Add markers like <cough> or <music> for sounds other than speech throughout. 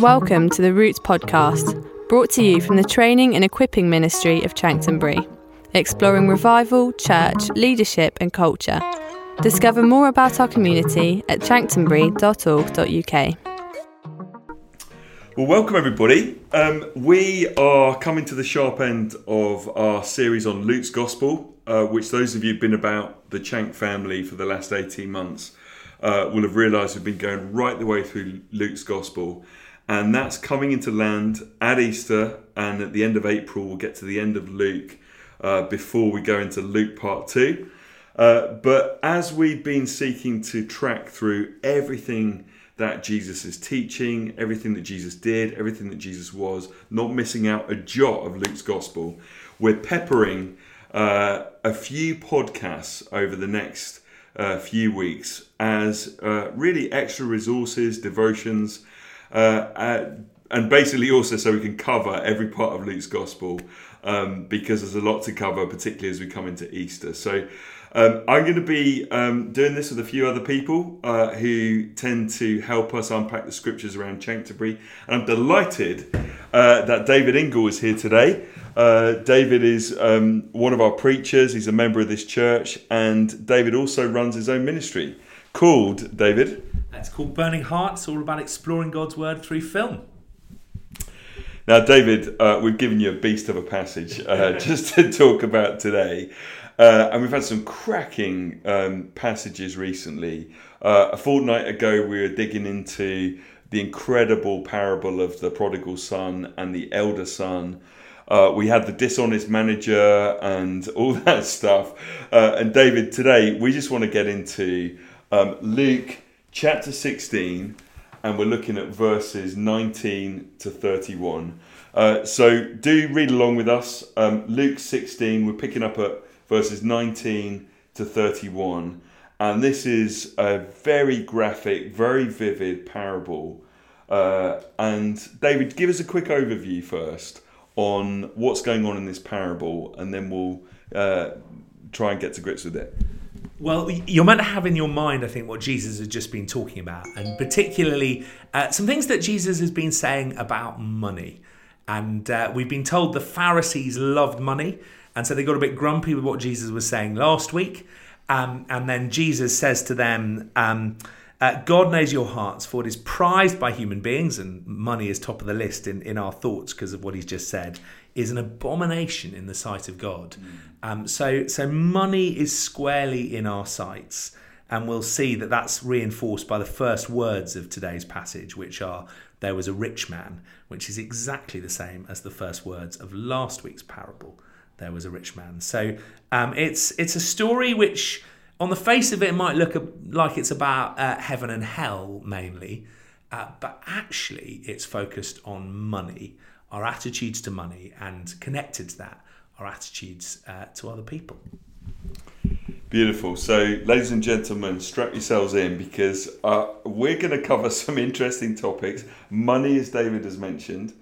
Welcome to the Roots podcast, brought to you from the Training and Equipping Ministry of Chanctonbury, exploring revival, church, leadership, and culture. Discover more about our community at chanctonbury.org.uk. Well, welcome everybody. Um, we are coming to the sharp end of our series on Luke's Gospel, uh, which those of you who've been about the Chank family for the last 18 months uh, will have realised we've been going right the way through Luke's Gospel and that's coming into land at Easter, and at the end of April, we'll get to the end of Luke uh, before we go into Luke part two. Uh, but as we've been seeking to track through everything that Jesus is teaching, everything that Jesus did, everything that Jesus was, not missing out a jot of Luke's gospel, we're peppering uh, a few podcasts over the next uh, few weeks as uh, really extra resources, devotions, uh, uh, and basically also so we can cover every part of Luke's gospel um, because there's a lot to cover, particularly as we come into Easter. So um, I'm going to be um, doing this with a few other people uh, who tend to help us unpack the scriptures around Chanctonbury. And I'm delighted uh, that David Ingle is here today. Uh, David is um, one of our preachers, he's a member of this church, and David also runs his own ministry called, David? It's called Burning Hearts, all about exploring God's Word through film. Now, David, uh, we've given you a beast of a passage uh, <laughs> just to talk about today. Uh, and we've had some cracking um, passages recently. Uh, a fortnight ago, we were digging into the incredible parable of the prodigal son and the elder son. Uh, we had the dishonest manager and <laughs> all that stuff. Uh, and David, today we just want to get into um, Luke chapter 16, and we're looking at verses 19 to 31. Uh, so do read along with us. Um, Luke 16, we're picking up at verses 19 to 31. And this is a very graphic, very vivid parable. Uh, and David, give us a quick overview first on what's going on in this parable, and then we'll uh, try and get to grips with it. Well, you're meant to have in your mind, I think, what Jesus has just been talking about, and particularly uh, some things that Jesus has been saying about money. And uh, we've been told the Pharisees loved money, and so they got a bit grumpy with what Jesus was saying last week. Um, and then Jesus says to them, um, uh, God knows your hearts, for it is prized by human beings, and money is top of the list in, in our thoughts because of what he's just said, is an abomination in the sight of God. Mm. Um, so, so money is squarely in our sights, and we'll see that that's reinforced by the first words of today's passage, which are "There was a rich man," which is exactly the same as the first words of last week's parable. There was a rich man. So, um, it's it's a story which, on the face of it, might look like it's about uh, heaven and hell mainly, uh, but actually, it's focused on money, our attitudes to money, and connected to that our attitudes uh, to other people. Beautiful. So, ladies and gentlemen, strap yourselves in because uh, we're going to cover <laughs> some interesting topics. Money, as David has mentioned.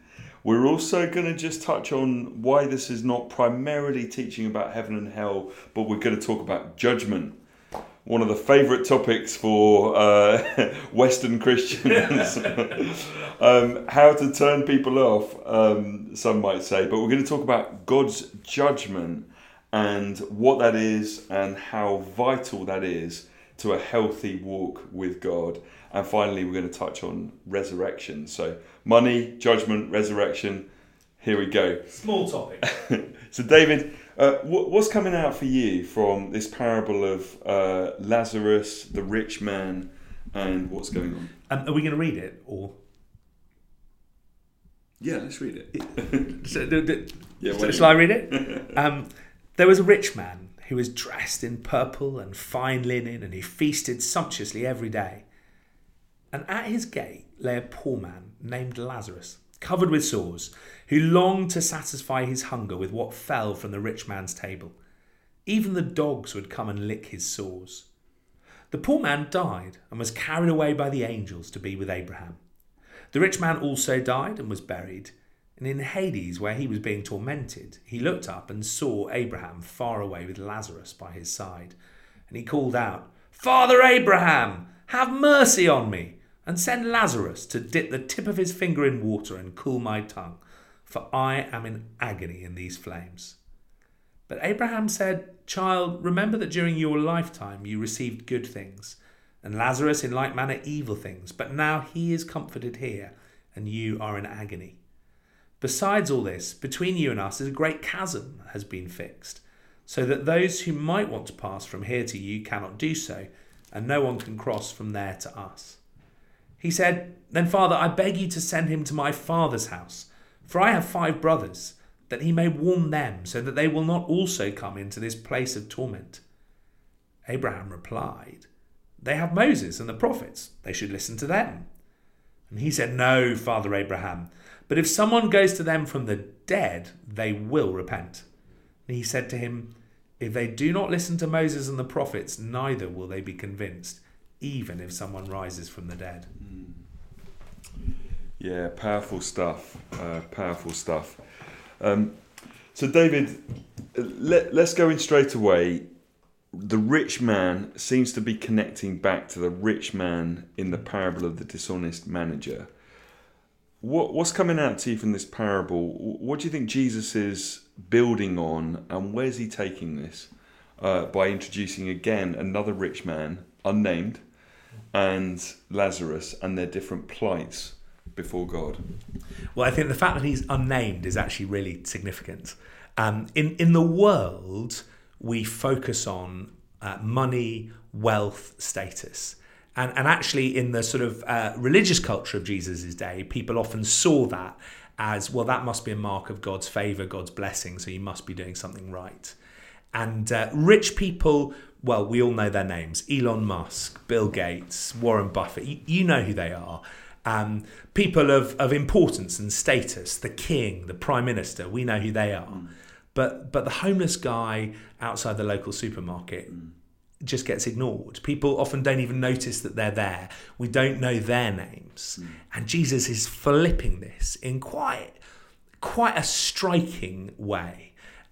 We're also going to just touch on why this is not primarily teaching about heaven and hell, but we're going to talk about judgment. One of the favourite topics for uh, <laughs> Western Christians. <laughs> um, how to turn people off, um, some might say. But we're going to talk about God's judgment and what that is and how vital that is to a healthy walk with God. And finally, we're going to touch on resurrection. So, money, judgment, resurrection. Here we go. Small topic. <laughs> so, David, uh, what's coming out for you from this parable of uh, Lazarus, the rich man, and what's going on? Um, are we going to read it or? Yeah, let's read it. so, the, the, <laughs> yeah, so, shall I read it? <laughs> Um, there was a rich man who was dressed in purple and fine linen, and he feasted sumptuously every day. And at his gate lay a poor man named Lazarus, covered with sores, who longed to satisfy his hunger with what fell from the rich man's table. Even the dogs would come and lick his sores. The poor man died and was carried away by the angels to be with Abraham. The rich man also died and was buried. And in Hades, where he was being tormented, he looked up and saw Abraham far away with Lazarus by his side. And he called out, Father Abraham, have mercy on me, And send Lazarus to dip the tip of his finger in water and cool my tongue, for I am in agony in these flames. But Abraham said, Child, remember that during your lifetime you received good things, and Lazarus in like manner evil things, but now he is comforted here, and you are in agony. Besides all this, between you and us is a great chasm has been fixed, so that those who might want to pass from here to you cannot do so, and no one can cross from there to us. He said, Then, Father, I beg you to send him to my father's house, for I have five brothers, that he may warn them, so that they will not also come into this place of torment. Abraham replied, They have Moses and the prophets, they should listen to them. And he said, No, Father Abraham, but if someone goes to them from the dead, they will repent. And he said to him, If they do not listen to Moses and the prophets, neither will they be convinced even if someone rises from the dead. Hmm. Yeah, powerful stuff. Uh, powerful stuff. Um, so, David, let, let's go in straight away. The rich man seems to be connecting back to the rich man in the parable of the dishonest manager. What, what's coming out to you from this parable? What do you think Jesus is building on, and where's he taking this? Uh, by introducing again another rich man, unnamed, and Lazarus and their different plights before God? Well, I think the fact that he's unnamed is actually really significant. Um, in in the world, we focus on uh, money, wealth, status. And, and actually, in the sort of uh, religious culture of Jesus' day, people often saw that as well, that must be a mark of God's favor, God's blessing, so you must be doing something right. And uh, rich people well, we all know their names Elon Musk, Bill Gates, Warren Buffett. You, you know who they are. Um, people of, of importance and status, the king, the prime minister, we know who they are. Mm. But, but the homeless guy outside the local supermarket mm. just gets ignored. People often don't even notice that they're there. We don't know their names. Mm. And Jesus is flipping this in quite, quite a striking way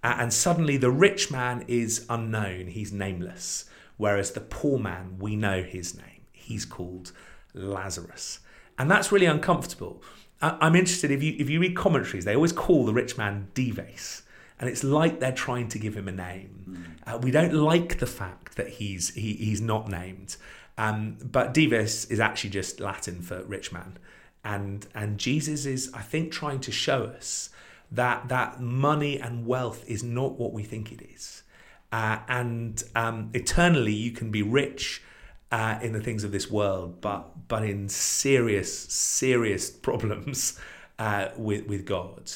and suddenly the rich man is unknown, he's nameless. Whereas the poor man, we know his name. He's called Lazarus. And that's really uncomfortable. I'm interested if you if you read commentaries, they always call the rich man Dives, and it's like they're trying to give him a name. Mm. Uh, we don't like the fact that he's he, he's not named, um, but Dives is actually just Latin for rich man, and and Jesus is I think trying to show us that that money and wealth is not what we think it is. Uh, and um, eternally, you can be rich uh, in the things of this world, but but in serious, serious <laughs> problems uh, with with God.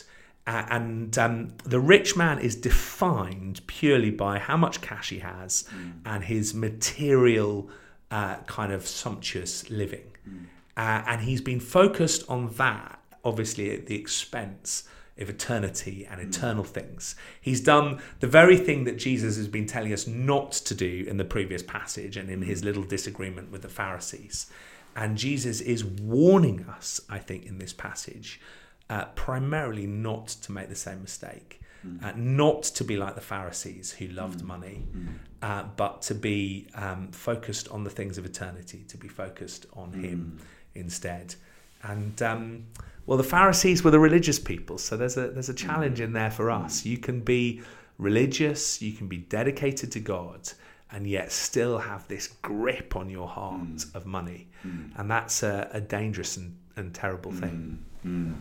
Uh, and um, the rich man is defined purely by how much cash he has mm. and his material uh, kind of sumptuous living. Mm. Uh, and he's been focused on that, obviously, at the expense of eternity and hmm. eternal things. He's done the very thing that Jesus has been telling us not to do in the previous passage and in his little disagreement with the Pharisees. And Jesus is warning us, I think, in this passage, uh, primarily not to make the same mistake. Mm. Uh, not to be like the Pharisees who loved mm. money, mm. Uh, but to be um, focused on the things of eternity, to be focused on Him hmm. instead. And um, well, the Pharisees were the religious people, so there's a there's a challenge in there for us. You can be religious, you can be dedicated to God, and yet still have this grip on your heart mm. of money, mm. and that's a, a, dangerous and, and terrible thing. Mm.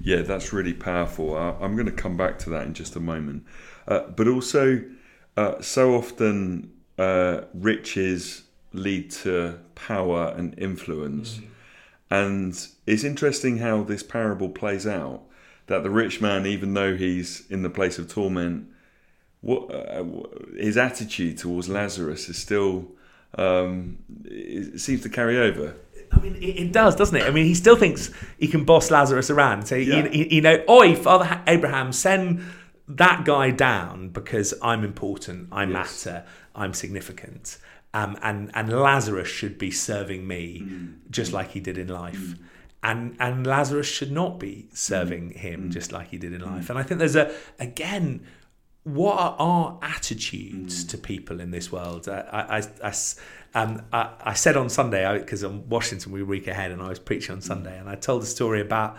Yeah, that's really powerful. I, am going to come back to that in just a moment, uh, but also, uh, so often uh, riches lead to power and influence. And it's interesting how this parable plays out. That the rich man, even though he's in the place of torment, what uh, his attitude towards Lazarus is still um, it seems to carry over. I mean, it, it, does, doesn't it? I mean, he still thinks he can boss Lazarus around. So, yeah. you, you, know, oi, Father Abraham, send that guy down because I'm important, I yes. matter, I'm significant. Um, and and Lazarus should be serving me mm. just like he did in life. Mm. And, and Lazarus should not be serving mm. him mm. just like he did in life. Mm. And I think there's a, again, what are our attitudes mm. to people in this world? I, I, I, um, I, I said on Sunday, because in Washington we were week ahead and I was preaching on Sunday, and I told a story about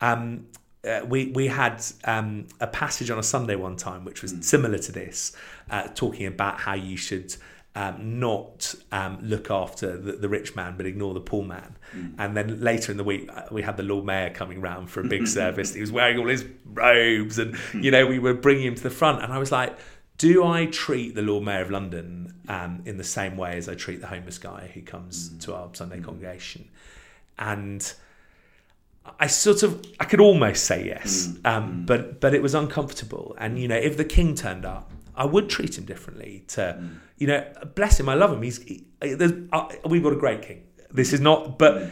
um, uh, we we had um, a passage on a Sunday one time which was mm. similar to this, uh, talking about how you should um, not um, look after the, the, rich man but ignore the poor man. Mm. And then later in the week, uh, we had the Lord Mayor coming round for a big <laughs> service. He was wearing all his robes, and you know we were bringing him to the front. And I was like, do I treat the Lord Mayor of London um, in the same way as I treat the homeless guy who comes mm. to our Sunday mm. congregation? And I sort of, I could almost say yes, mm. Um, mm. but but it was uncomfortable. And you know, if the king turned up, I would treat him differently. To mm. you know, bless him, I love him. He's he, uh, we've got a great king. This is not, but mm.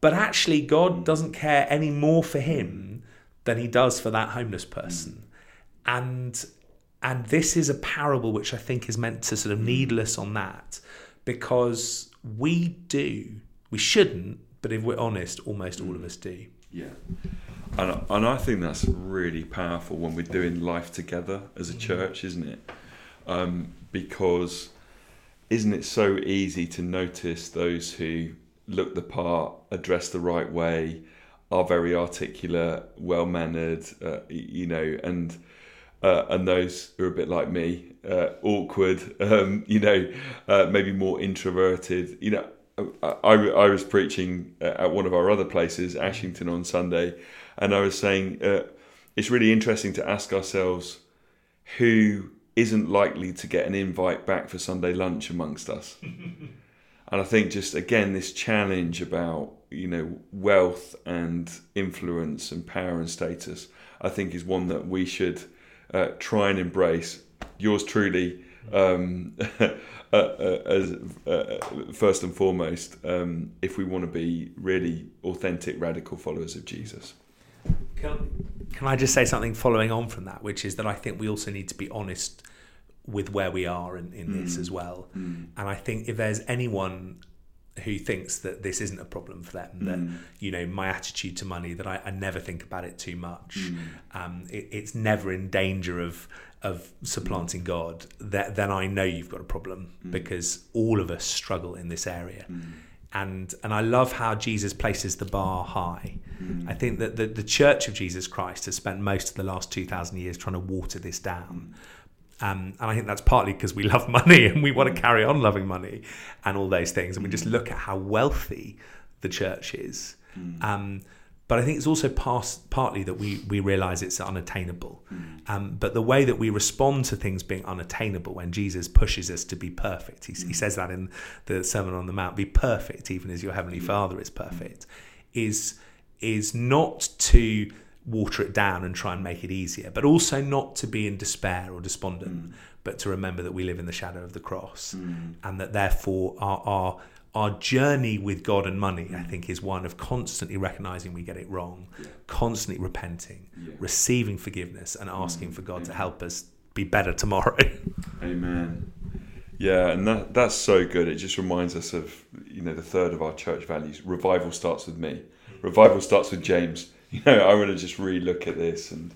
but actually, God mm. doesn't care any more for him than he does for that homeless person, mm. and and this is a parable which I think is meant to sort of need us on that because we do, we shouldn't, but if we're honest, almost all of us do. Yeah. And, and I think that's really powerful when we're doing life together as a mm. church, isn't it? Um, because isn't it so easy to notice those who look the part, address the right way, are very articulate, well mannered, uh, you know, and uh, and those who are a bit like me, uh, awkward, <laughs> um, you know, uh, maybe more introverted. You know, I, I was preaching at one of our other places, Ashington, on Sunday, and I was saying uh, it's really interesting to ask ourselves who isn't likely to get an invite back for Sunday lunch amongst us. <laughs> and I think just again this challenge about you know wealth and influence and power and status, I think is one that we should uh, try and embrace. Yours truly. Um, <laughs> uh, uh, as uh, first and foremost, um, if we want to be really authentic, radical followers of Jesus. Can, can I just say something following on from that, which is that I think we also need to be honest with where we are in, in mm. this as well. Mm. And I think if there's anyone who thinks that this isn't a problem for them, mm. that, you know, my attitude to money, that I, I never think about it too much, mm. um, it, it's never in danger of of supplanting God, that, then I know you've got a problem mm. because all of us struggle in this area. Mm and and I love how Jesus places the bar high. Mm. I think that the, the Church of Jesus Christ has spent most of the last two thousand years trying to water this down. Um, and I think that's partly because we love <laughs> money and we want to carry on loving money and all those things. And we just look at how wealthy the church is. Mm. Um, but I think it's also past, partly that we, we realize it's unattainable. Mm. Um, but the way that we respond to things being unattainable when Jesus pushes us to be perfect, he, mm. he says that in the Sermon on the Mount be perfect, even as your Heavenly mm. Father is perfect, is, is not to water it down and try and make it easier, but also not to be in despair or despondent, mm. but to remember that we live in the shadow of the cross mm. and that therefore our, our our journey with God and money, I think, is one of constantly recognizing we get it wrong, yeah. constantly repenting, yeah. receiving forgiveness, and asking mm. for God Amen. to help us be better tomorrow. <laughs> Amen. Yeah, and that, that's so good. It just reminds us of you know the third of our church values. Revival starts with me. Revival starts with James. <laughs> You know, I want to just re-look at this, and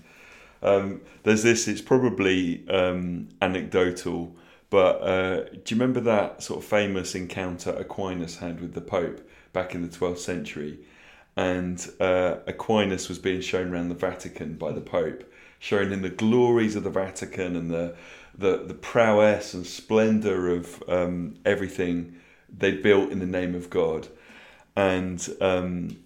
um, there's this. It's probably um, anecdotal but uh, do you remember that sort of famous encounter Aquinas had with the Pope back in the 12th century? And uh, Aquinas was being shown around the Vatican by the Pope, showing him the glories of the Vatican and the, the, the prowess and splendour of um, everything they'd built in the name of God. And um,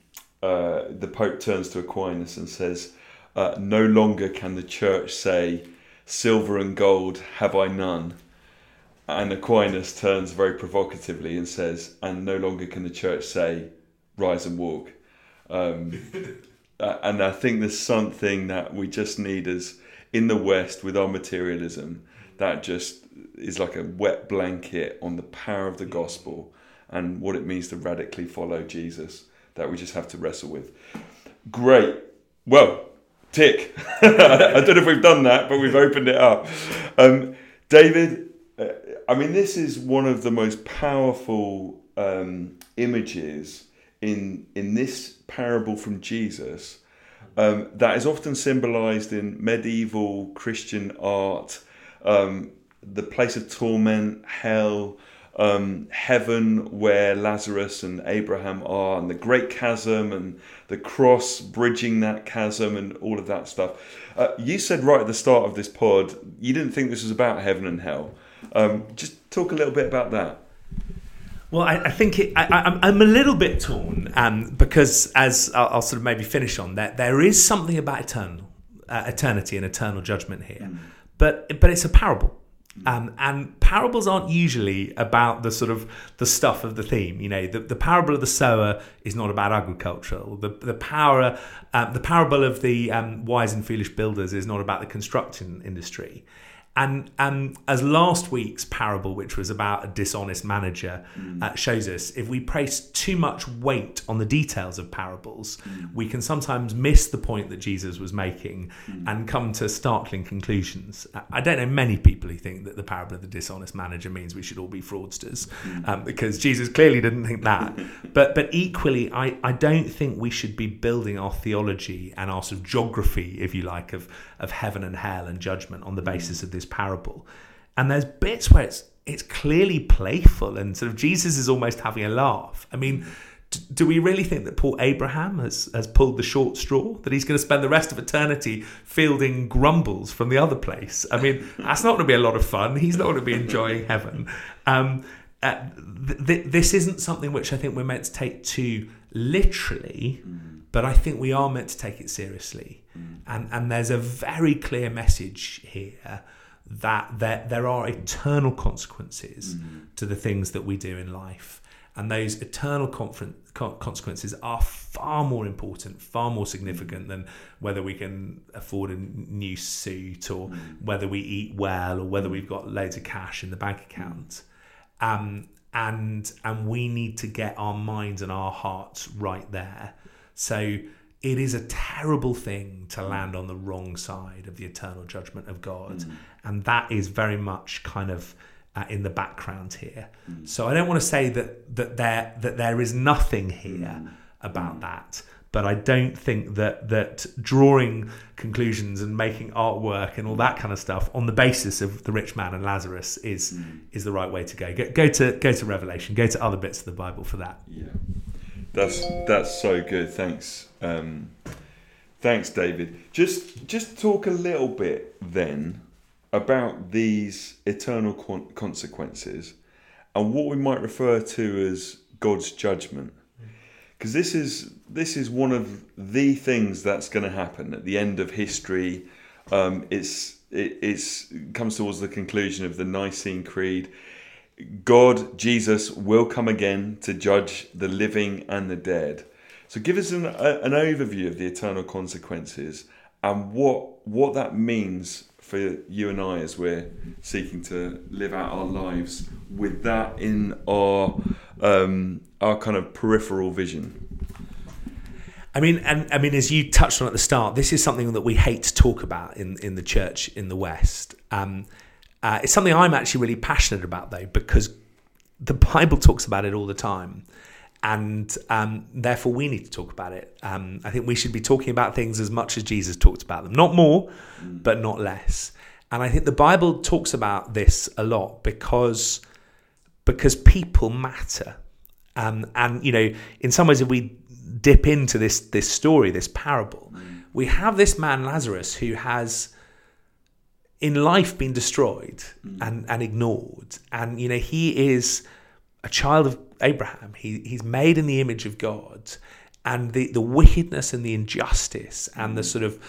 uh, the Pope turns to Aquinas and says, uh, No longer can the church say, Silver and gold have I none and Aquinas turns very provocatively and says, and no longer can the church say, rise and walk. Um, <laughs> and I think there's something that we just need as in the West with our materialism that just is like a wet blanket on the power of the gospel and what it means to radically follow Jesus that we just have to wrestle with. Great. Well, tick. <laughs> I don't know if we've done that, but we've opened it up. Um, David, I mean, this is one of the most powerful um, images in in this parable from Jesus um, that is often symbolized in medieval Christian art, um, the place of torment, hell, um, heaven where Lazarus and Abraham are, and the great chasm and the cross bridging that chasm and all of that stuff. Uh, you said right at the start of this pod you didn't think this was about heaven and hell. Um, just talk a little bit about that. Well, I, I think it, I, am a little bit torn um, because, as I'll, I'll, sort of maybe finish on that, there is something about eternal, uh, eternity and eternal judgment here, mm. but but it's a parable. Um, and parables aren't usually about the sort of the stuff of the theme. You know, the, the parable of the sower is not about agriculture. The the power, uh, the parable of the um, wise and foolish builders is not about the construction industry. And um, as last week's parable, which was about a dishonest manager, mm. uh, shows us, if we place too much weight on the details of parables, mm. we can sometimes miss the point that Jesus was making mm. and come to startling conclusions. I don't know many people who think that the parable of the dishonest manager means we should all be fraudsters, mm. um, because Jesus clearly didn't think that. <laughs> but but equally, I, I don't think we should be building our theology and our sort of geography, if you like, of of heaven and hell and judgment on the basis of this parable. And there's bits where it's it's clearly playful and sort of Jesus is almost having a laugh. I mean, do we really think that poor Abraham has, has pulled the short straw? That he's going to spend the rest of eternity fielding grumbles from the other place? I mean, that's not going to be a lot of fun. He's not going to be enjoying heaven. Um, uh, th- th- this isn't something which I think we're meant to take too literally. Mm but I think we are meant to take it seriously. Mm. And, and there's a very clear message here that there, there are eternal consequences mm. to the things that we do in life. And those eternal consequences are far more important, far more significant than whether we can afford a new suit or mm. whether we eat well or whether we've got loads of cash in the bank account. Um, and and we need to get our minds and our hearts right there so it is a terrible thing to land on the wrong side of the eternal judgment of God. Mm. And that is very much kind of uh, in the background here. Mm. So I don't want to say that that there that there is nothing here mm. about mm. that. But I don't think that that drawing conclusions and making artwork and all that kind of stuff on the basis of the rich man and Lazarus is mm. is the right way to go. go. Go to go to Revelation. Go to other bits of the Bible for that. Yeah. That's that's so good. Thanks, um, thanks, David. Just just talk a little bit then about these eternal consequences and what we might refer to as God's judgment, because this is this is one of the things that's going to happen at the end of history. Um, it's it it's, comes towards the conclusion of the Nicene Creed God, Jesus, will come again to judge the living and the dead. So, give us an, a, an overview of the eternal consequences and what what that means for you and I as we're seeking to live out our lives with that in our um, our kind of peripheral vision. I mean, and I mean, as you touched on at the start, this is something that we hate to talk about in in the church in the West. Um, uh, it's something I'm actually really passionate about, though, because the Bible talks about it all the time. And um, therefore, we need to talk about it. Um, I think we should be talking about things as much as Jesus talked about them. Not more, mm. but not less. And I think the Bible talks about this a lot because, because people matter. Um, and, you know, in some ways, if we dip into this, this story, this parable, mm. we have this man, Lazarus, who has in life been destroyed mm. and, and ignored. And, you know, he is a child of Abraham. He, he's made in the image of God. And the, the wickedness and the injustice and the mm. sort of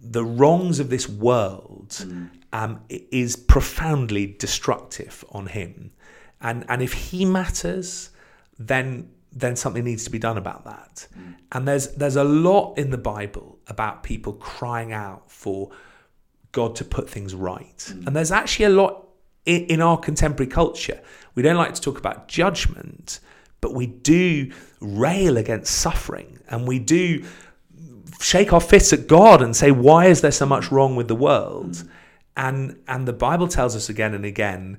the wrongs of this world mm. um, is profoundly destructive on him. And, and if he matters, then then something needs to be done about that. Mm. And there's there's a lot in the Bible about people crying out for God to put things right. Mm. And there's actually a lot in, our contemporary culture. We don't like to talk about judgment, but we do rail against suffering and we do shake our fists at God and say, why is there so much wrong with the world? And, and the Bible tells us again and again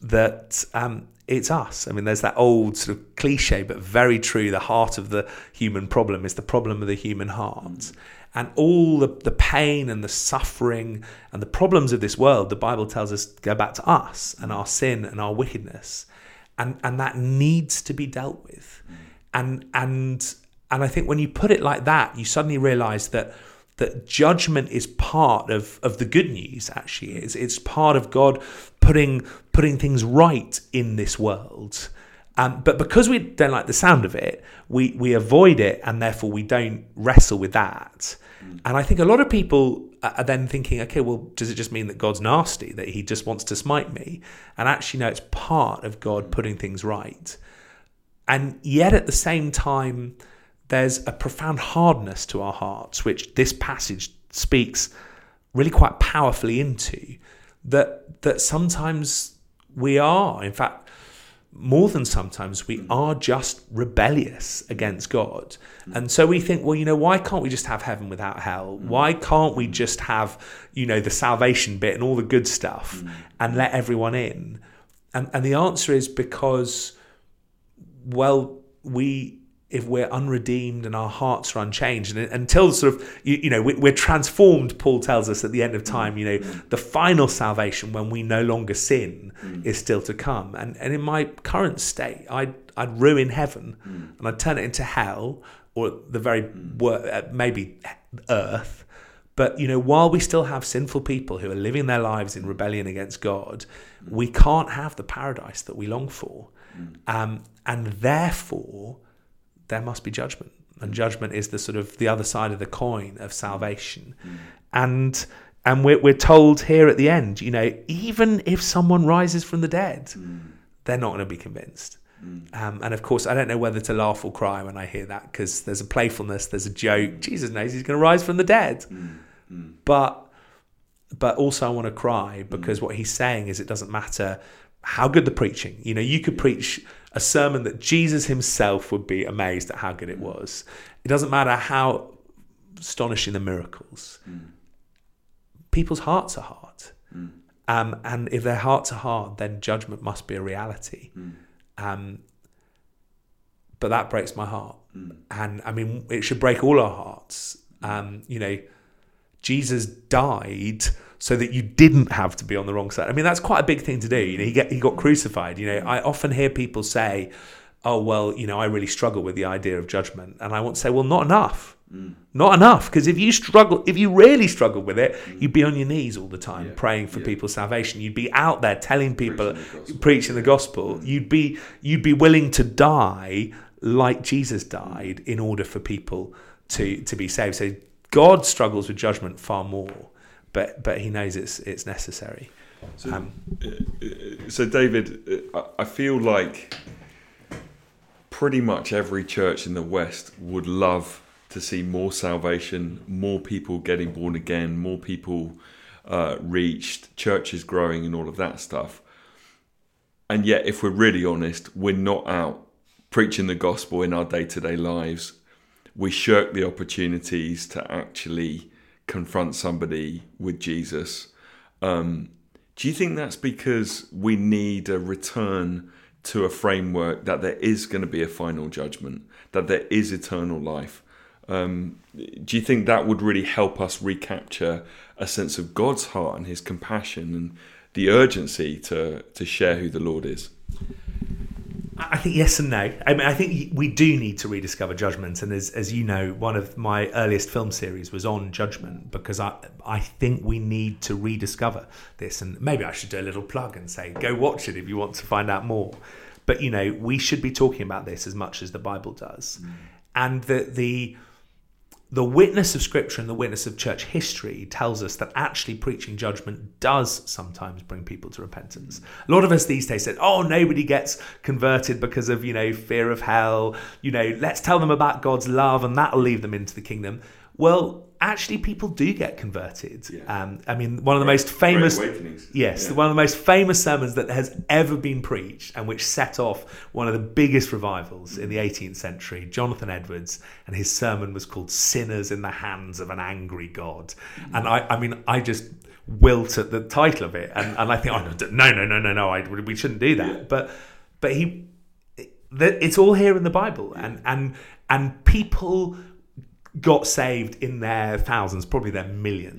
that um, it's us. I mean, there's that old sort of cliche, but very true. The heart of the human problem is the problem of the human heart. And all the, the pain and the suffering and the problems of this world, the Bible tells us, go back to us and our sin and our wickedness. And, and that needs to be dealt with. And, and, and I think when you put it like that, you suddenly realize that that judgment is part of, of the good news actually it's, it's part of god putting putting things right in this world um, but because we don't like the sound of it we we avoid it and therefore we don't wrestle with that. And i think a lot of people are then thinking okay well does it just mean that god's nasty that he just wants to smite me? And actually no it's part of god putting things right. And yet at the same time there's a profound hardness to our hearts, which this passage speaks really quite powerfully into. That that sometimes we are, in fact, more than sometimes we are just rebellious against God. And so we think, well, you know, why can't we just have heaven without hell? Mm. Why can't we just have, you know, the salvation bit and all the good stuff mm. and let everyone in? And and the answer is because well, we if we're unredeemed and our hearts are unchanged and until sort of you, you know we, are transformed paul tells us at the end of time you know the final salvation when we no longer sin mm. is still to come and and in my current state i'd i'd ruin heaven mm. and i'd turn it into hell or the very mm. maybe earth but you know while we still have sinful people who are living their lives in rebellion against god we can't have the paradise that we long for um, and therefore there must be judgment. And judgment is the sort of the other side of the coin of salvation. Mm. And and we're, we're told here at the end, you know, even if someone rises from the dead, mm. they're not going to be convinced. Mm. Um, and of course, I don't know whether to laugh or cry when I hear that because there's a playfulness, there's a joke. Jesus knows he's going to rise from the dead. But but also I want to cry because what he's saying is it doesn't matter how good the preaching. You know, you could preach a sermon that Jesus himself would be amazed at how good it was. It doesn't matter how astonishing the miracles. Mm. People's hearts are hard. Mm. Um, and if their hearts are hard, then judgment must be a reality. Mm. Um, but that breaks my heart. And I mean, it should break all our hearts. Um, you know, Jesus died so that you didn't have to be on the wrong side. I mean, that's quite a big thing to do. You know, he get he got crucified. You know, I often hear people say, "Oh, well, you know, I really struggle with the idea of judgment," and I want to say, "Well, not enough." Mm. Not enough, because if you struggle, if you really struggle with it, mm. you'd be on your knees all the time yeah. praying for yeah. people's salvation. You'd be out there telling people, preaching the gospel. Preaching the gospel. Mm. You'd be you'd be willing to die like Jesus died in order for people to to be saved. So God struggles with judgment far more but but he knows it's it's necessary. So, um, uh, so David, uh, I feel like pretty much every church in the West would love to see more salvation, more people getting born again, more people uh, reached, churches growing, and all of that stuff. And yet, if we're really honest, we're not out preaching the gospel in our day to day lives. We shirk the opportunities to actually confront somebody with Jesus. Um, do you think that's because we need a return to a framework that there is going to be a final judgment, that there is eternal life? Um, do you think that would really help us recapture a sense of God's heart and His compassion and the urgency to to share who the Lord is? I think yes and no. I mean, I think we do need to rediscover judgment, and as as you know, one of my earliest film series was on judgment because I I think we need to rediscover this, and maybe I should do a little plug and say go watch it if you want to find out more. But you know, we should be talking about this as much as the Bible does, mm. and the the the witness of scripture and the witness of church history tells us that actually preaching judgment does sometimes bring people to repentance. A lot of us these days said, "Oh, nobody gets converted because of, you know, fear of hell. You know, let's tell them about God's love and that'll lead them into the kingdom." Well, actually people do get converted. Yeah. Um, I mean, one of the most famous, yes, yeah. one of the most famous sermons that has ever been preached, and which set off one of the biggest revivals in the 18th century. Jonathan Edwards, and his sermon was called "Sinners in the Hands of an Angry God," mm-hmm. and I, I mean, I just wilt at the title of it, and, and I think, oh no, no, no, no, no, I, we shouldn't do that, yeah. but but he, it's all here in the Bible, and and and people got saved in their thousands, probably their 1000000s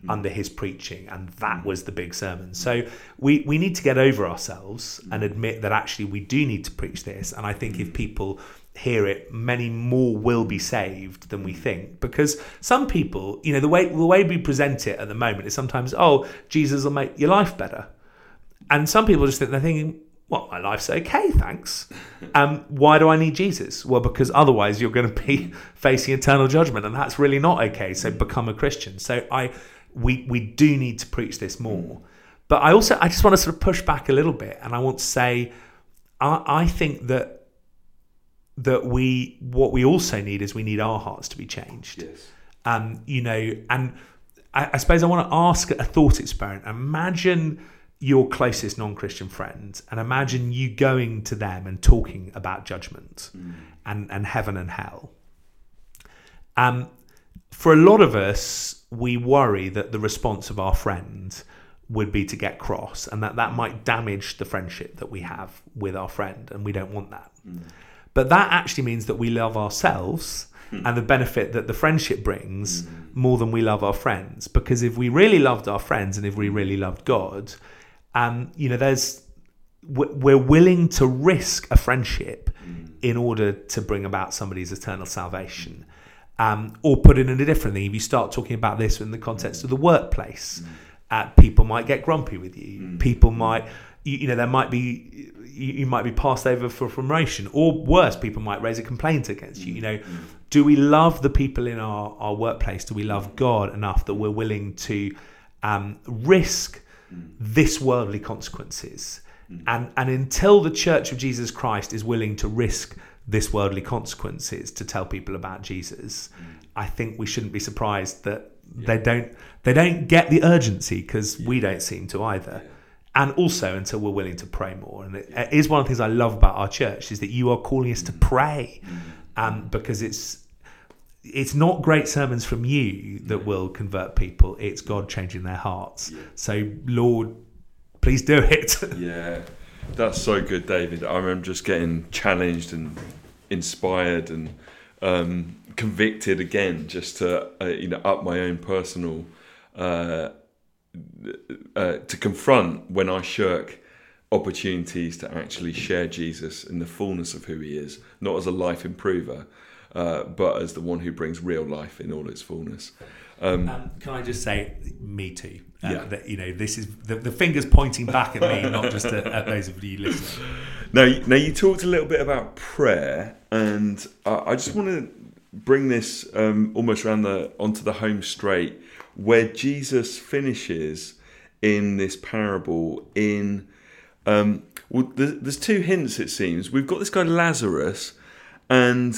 mm-hmm. under his preaching, and that mm. was the big sermon. So we we need to get over ourselves mm. and admit that actually we do need to preach this. And I think if mm. people hear it, many more will be saved than we think. Because some people, you know, the way the way we present it at the moment is sometimes, oh, Jesus will make your life better. And some people just think they're thinking, well, my life's okay, thanks. Um, why do I need Jesus? Well, because otherwise you're going to be <laughs> facing eternal judgment, and that's really not okay. So become a Christian. So I, we we do need to preach this more. But I also I just want to sort of push back a little bit, and I want to say, I, I think that that we what we also need is we need our hearts to be changed. Yes. Um, you know, and I, I suppose I want to ask a thought experiment. Imagine your closest non-Christian friend, and imagine you going to them and talking about judgment mm. and and heaven and hell. Um, for a lot of us, we worry that the response of our friend would be to get cross, and that that might damage the friendship that we have with our friend, and we don't want that. Mm. But that actually means that we love ourselves hmm. and the benefit that the friendship brings hmm. more than we love our friends. Because if we really loved our friends and if we really loved God, um, you know, there's we're willing to risk a friendship hmm. in order to bring about somebody's eternal salvation. Um, or put it in a different thing, if you start talking about this in the context of the workplace, uh, people might get grumpy with you. People might, you, you know, there might be you, you might be passed over for promotion, or worse, people might raise a complaint against you. You know, do we love the people in our, our workplace? Do we love God enough that we're willing to um, risk Mm. this worldly consequences? Mm. And, and until the Church of Jesus Christ is willing to risk this worldly consequences to tell people about Jesus, mm. I think we shouldn't be surprised that yeah. they don't they don't get the urgency because yeah. we don't seem to either and also until we're willing to pray more. And it is one of the things I love about our church is that you are calling us to pray, um, because it's it's not great sermons from you that will convert people. It's God changing their hearts. So Lord, please do it. <laughs> yeah, that's so good, David. I remember just getting challenged and inspired and um, convicted again, just to uh, you know up my own personal. Uh, uh, to confront when I shirk opportunities to actually share Jesus in the fullness of who he is, not as a life improver, uh, but as the one who brings real life in all its fullness. Um, um, can I just say, me too? Uh, yeah. That, you know, this is the, the fingers pointing back at me, <laughs> not just at, at, those of you listening. Now, now you talked a little bit about prayer, and I, I just want to bring this um, almost around the onto the home straight where Jesus finishes in this parable in um, well, there's two hints it seems. We've got this guy Lazarus, and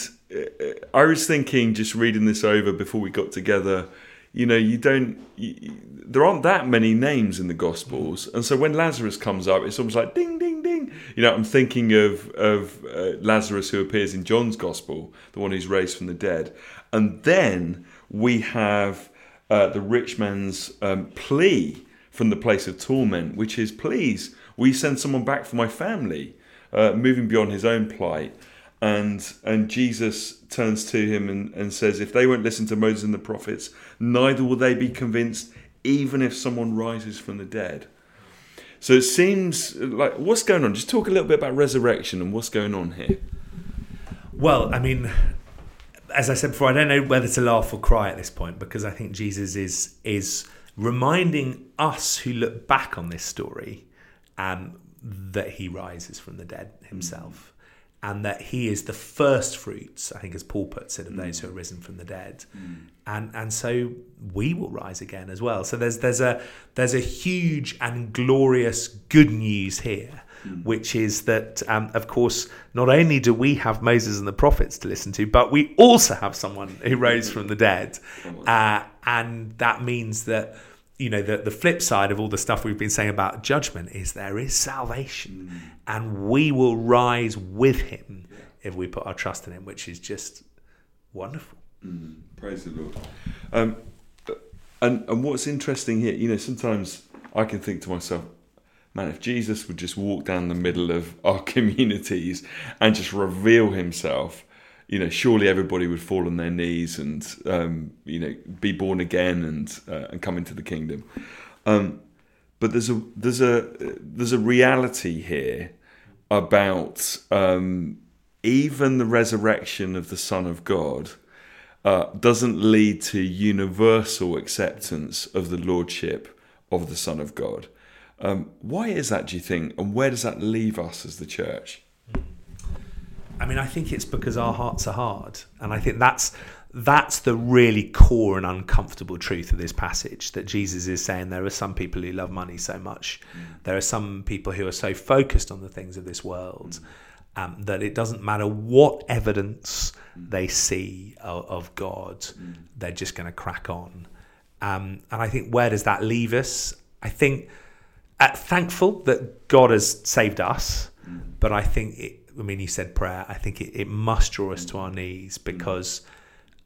I was thinking just reading this over before we got together. You know, you don't. You, there aren't that many names in the Gospels, and so when Lazarus comes up, it's almost like ding, ding, ding. You know, I'm thinking of of uh, Lazarus who appears in John's Gospel, the one who's raised from the dead, and then we have uh, the rich man's um, plea from the place of torment, which is, please, will you send someone back for my family? Uh, moving beyond his own plight. And, and Jesus turns to him and, and says, If they won't listen to Moses and the prophets, neither will they be convinced, even if someone rises from the dead. So it seems like what's going on? Just talk a little bit about resurrection and what's going on here. Well, I mean, as I said before, I don't know whether to laugh or cry at this point because I think Jesus is is reminding us who look back on this story um, that he rises from the dead himself. Mm. And that he is the first fruits, I think, as Paul puts it, of those who are risen from the dead, mm. and and so we will rise again as well. So there's there's a there's a huge and glorious good news here, mm. which is that, um, of course, not only do we have Moses and the prophets to listen to, but we also have someone who rose from the dead. Uh, and that means that, you know, the, the flip side of all the stuff we've been saying about judgment is there is salvation, mm. and we will rise with him yeah. if we put our trust in him, which is just wonderful. Mm. Praise the Lord. Um, and, and what's interesting here, you know, sometimes I can think to myself, man, if Jesus would just walk down the middle of our <laughs> communities and just reveal himself, you know, surely everybody would fall on their knees and, um, you know, be born again and uh, and come into the kingdom. Um, but there's a there's a there's a reality here about um, even the resurrection of the Son of God uh, doesn't lead to universal acceptance of the lordship of the Son of God. Um, why is that, do you think? And where does that leave us as the church? I mean, I think it's because our hearts are hard, and I think that's that's the really core and uncomfortable truth of this passage that Jesus is saying there are some people who love money so much. Mm. There are some people who are so focused on the things of this world mm. um, that it doesn't matter what evidence mm. they see of, of God, mm. they're just going to crack on. Um, and I think where does that leave us? I think uh, thankful that God has saved us, mm. but I think it, I mean, you said prayer. I think it, it must draw us to our knees mm. because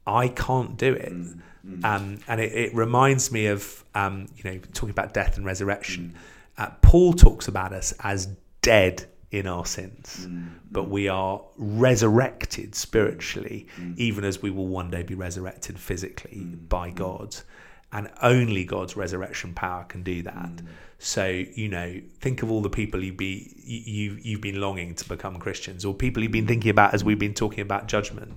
I can't do it. Mm. Mm. Um, and it, it, reminds me of, um, you know, talking about death and resurrection. Uh, Paul talks about us as dead in our sins, but we are resurrected spiritually, even as we will one day be resurrected physically by God. And only God's resurrection power can do that. So you know, think of all the people you be you you've been longing to become Christians, or people you've been thinking about as we've been talking about judgment.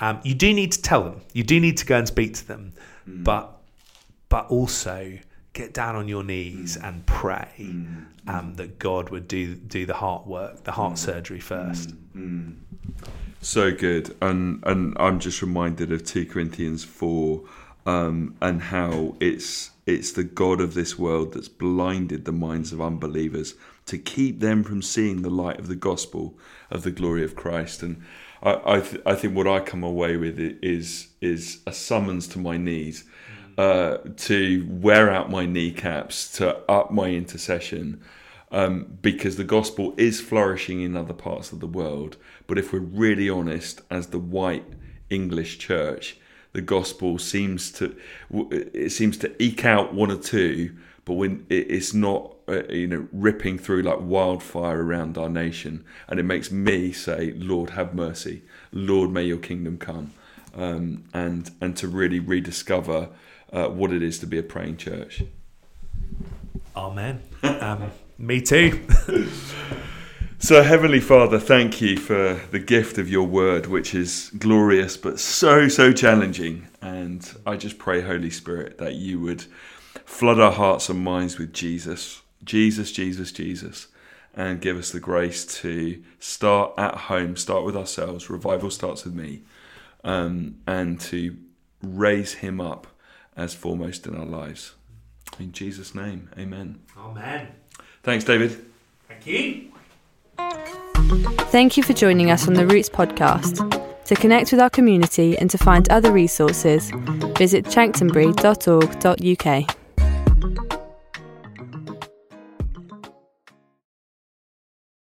Um, you do need to tell them. You do need to go and speak to them, mm. but but also get down on your knees mm. and pray mm. um, that God would do do the heart work, the heart mm. surgery first. Mm. Mm. So good, and and I'm just reminded of two Corinthians four, um, and how it's it's the God of this world that's blinded the minds of unbelievers to keep them from seeing the light of the gospel of the glory of Christ. And I I, th- I think what I come away with is is a summons to my knees, uh, to wear out my kneecaps, to up my intercession. Um, because the gospel is flourishing in other parts of the world. But if we're really honest, as the white English church, the gospel seems to it seems to eke out one or two, but when it's not uh, you know ripping through like wildfire around our nation, and it makes me say, Lord, have mercy, Lord, may Your kingdom come, um, and and to really rediscover uh, what it is to be a praying church. Amen. <laughs> Um, me too. <laughs> So, Heavenly Father, thank you for the gift of your word, which is glorious but so, so challenging. And I just pray, Holy Spirit, that you would flood our hearts and minds with Jesus, Jesus, Jesus, Jesus, and give us the grace to start at home, start with ourselves. Revival starts with me, um, and to raise him up as foremost in our lives. In Jesus' name, amen. Amen. Thanks, David. Thank you. Thank you for joining us on the Roots podcast. To connect with our community and to find other resources, visit chanctonbury.org.uk.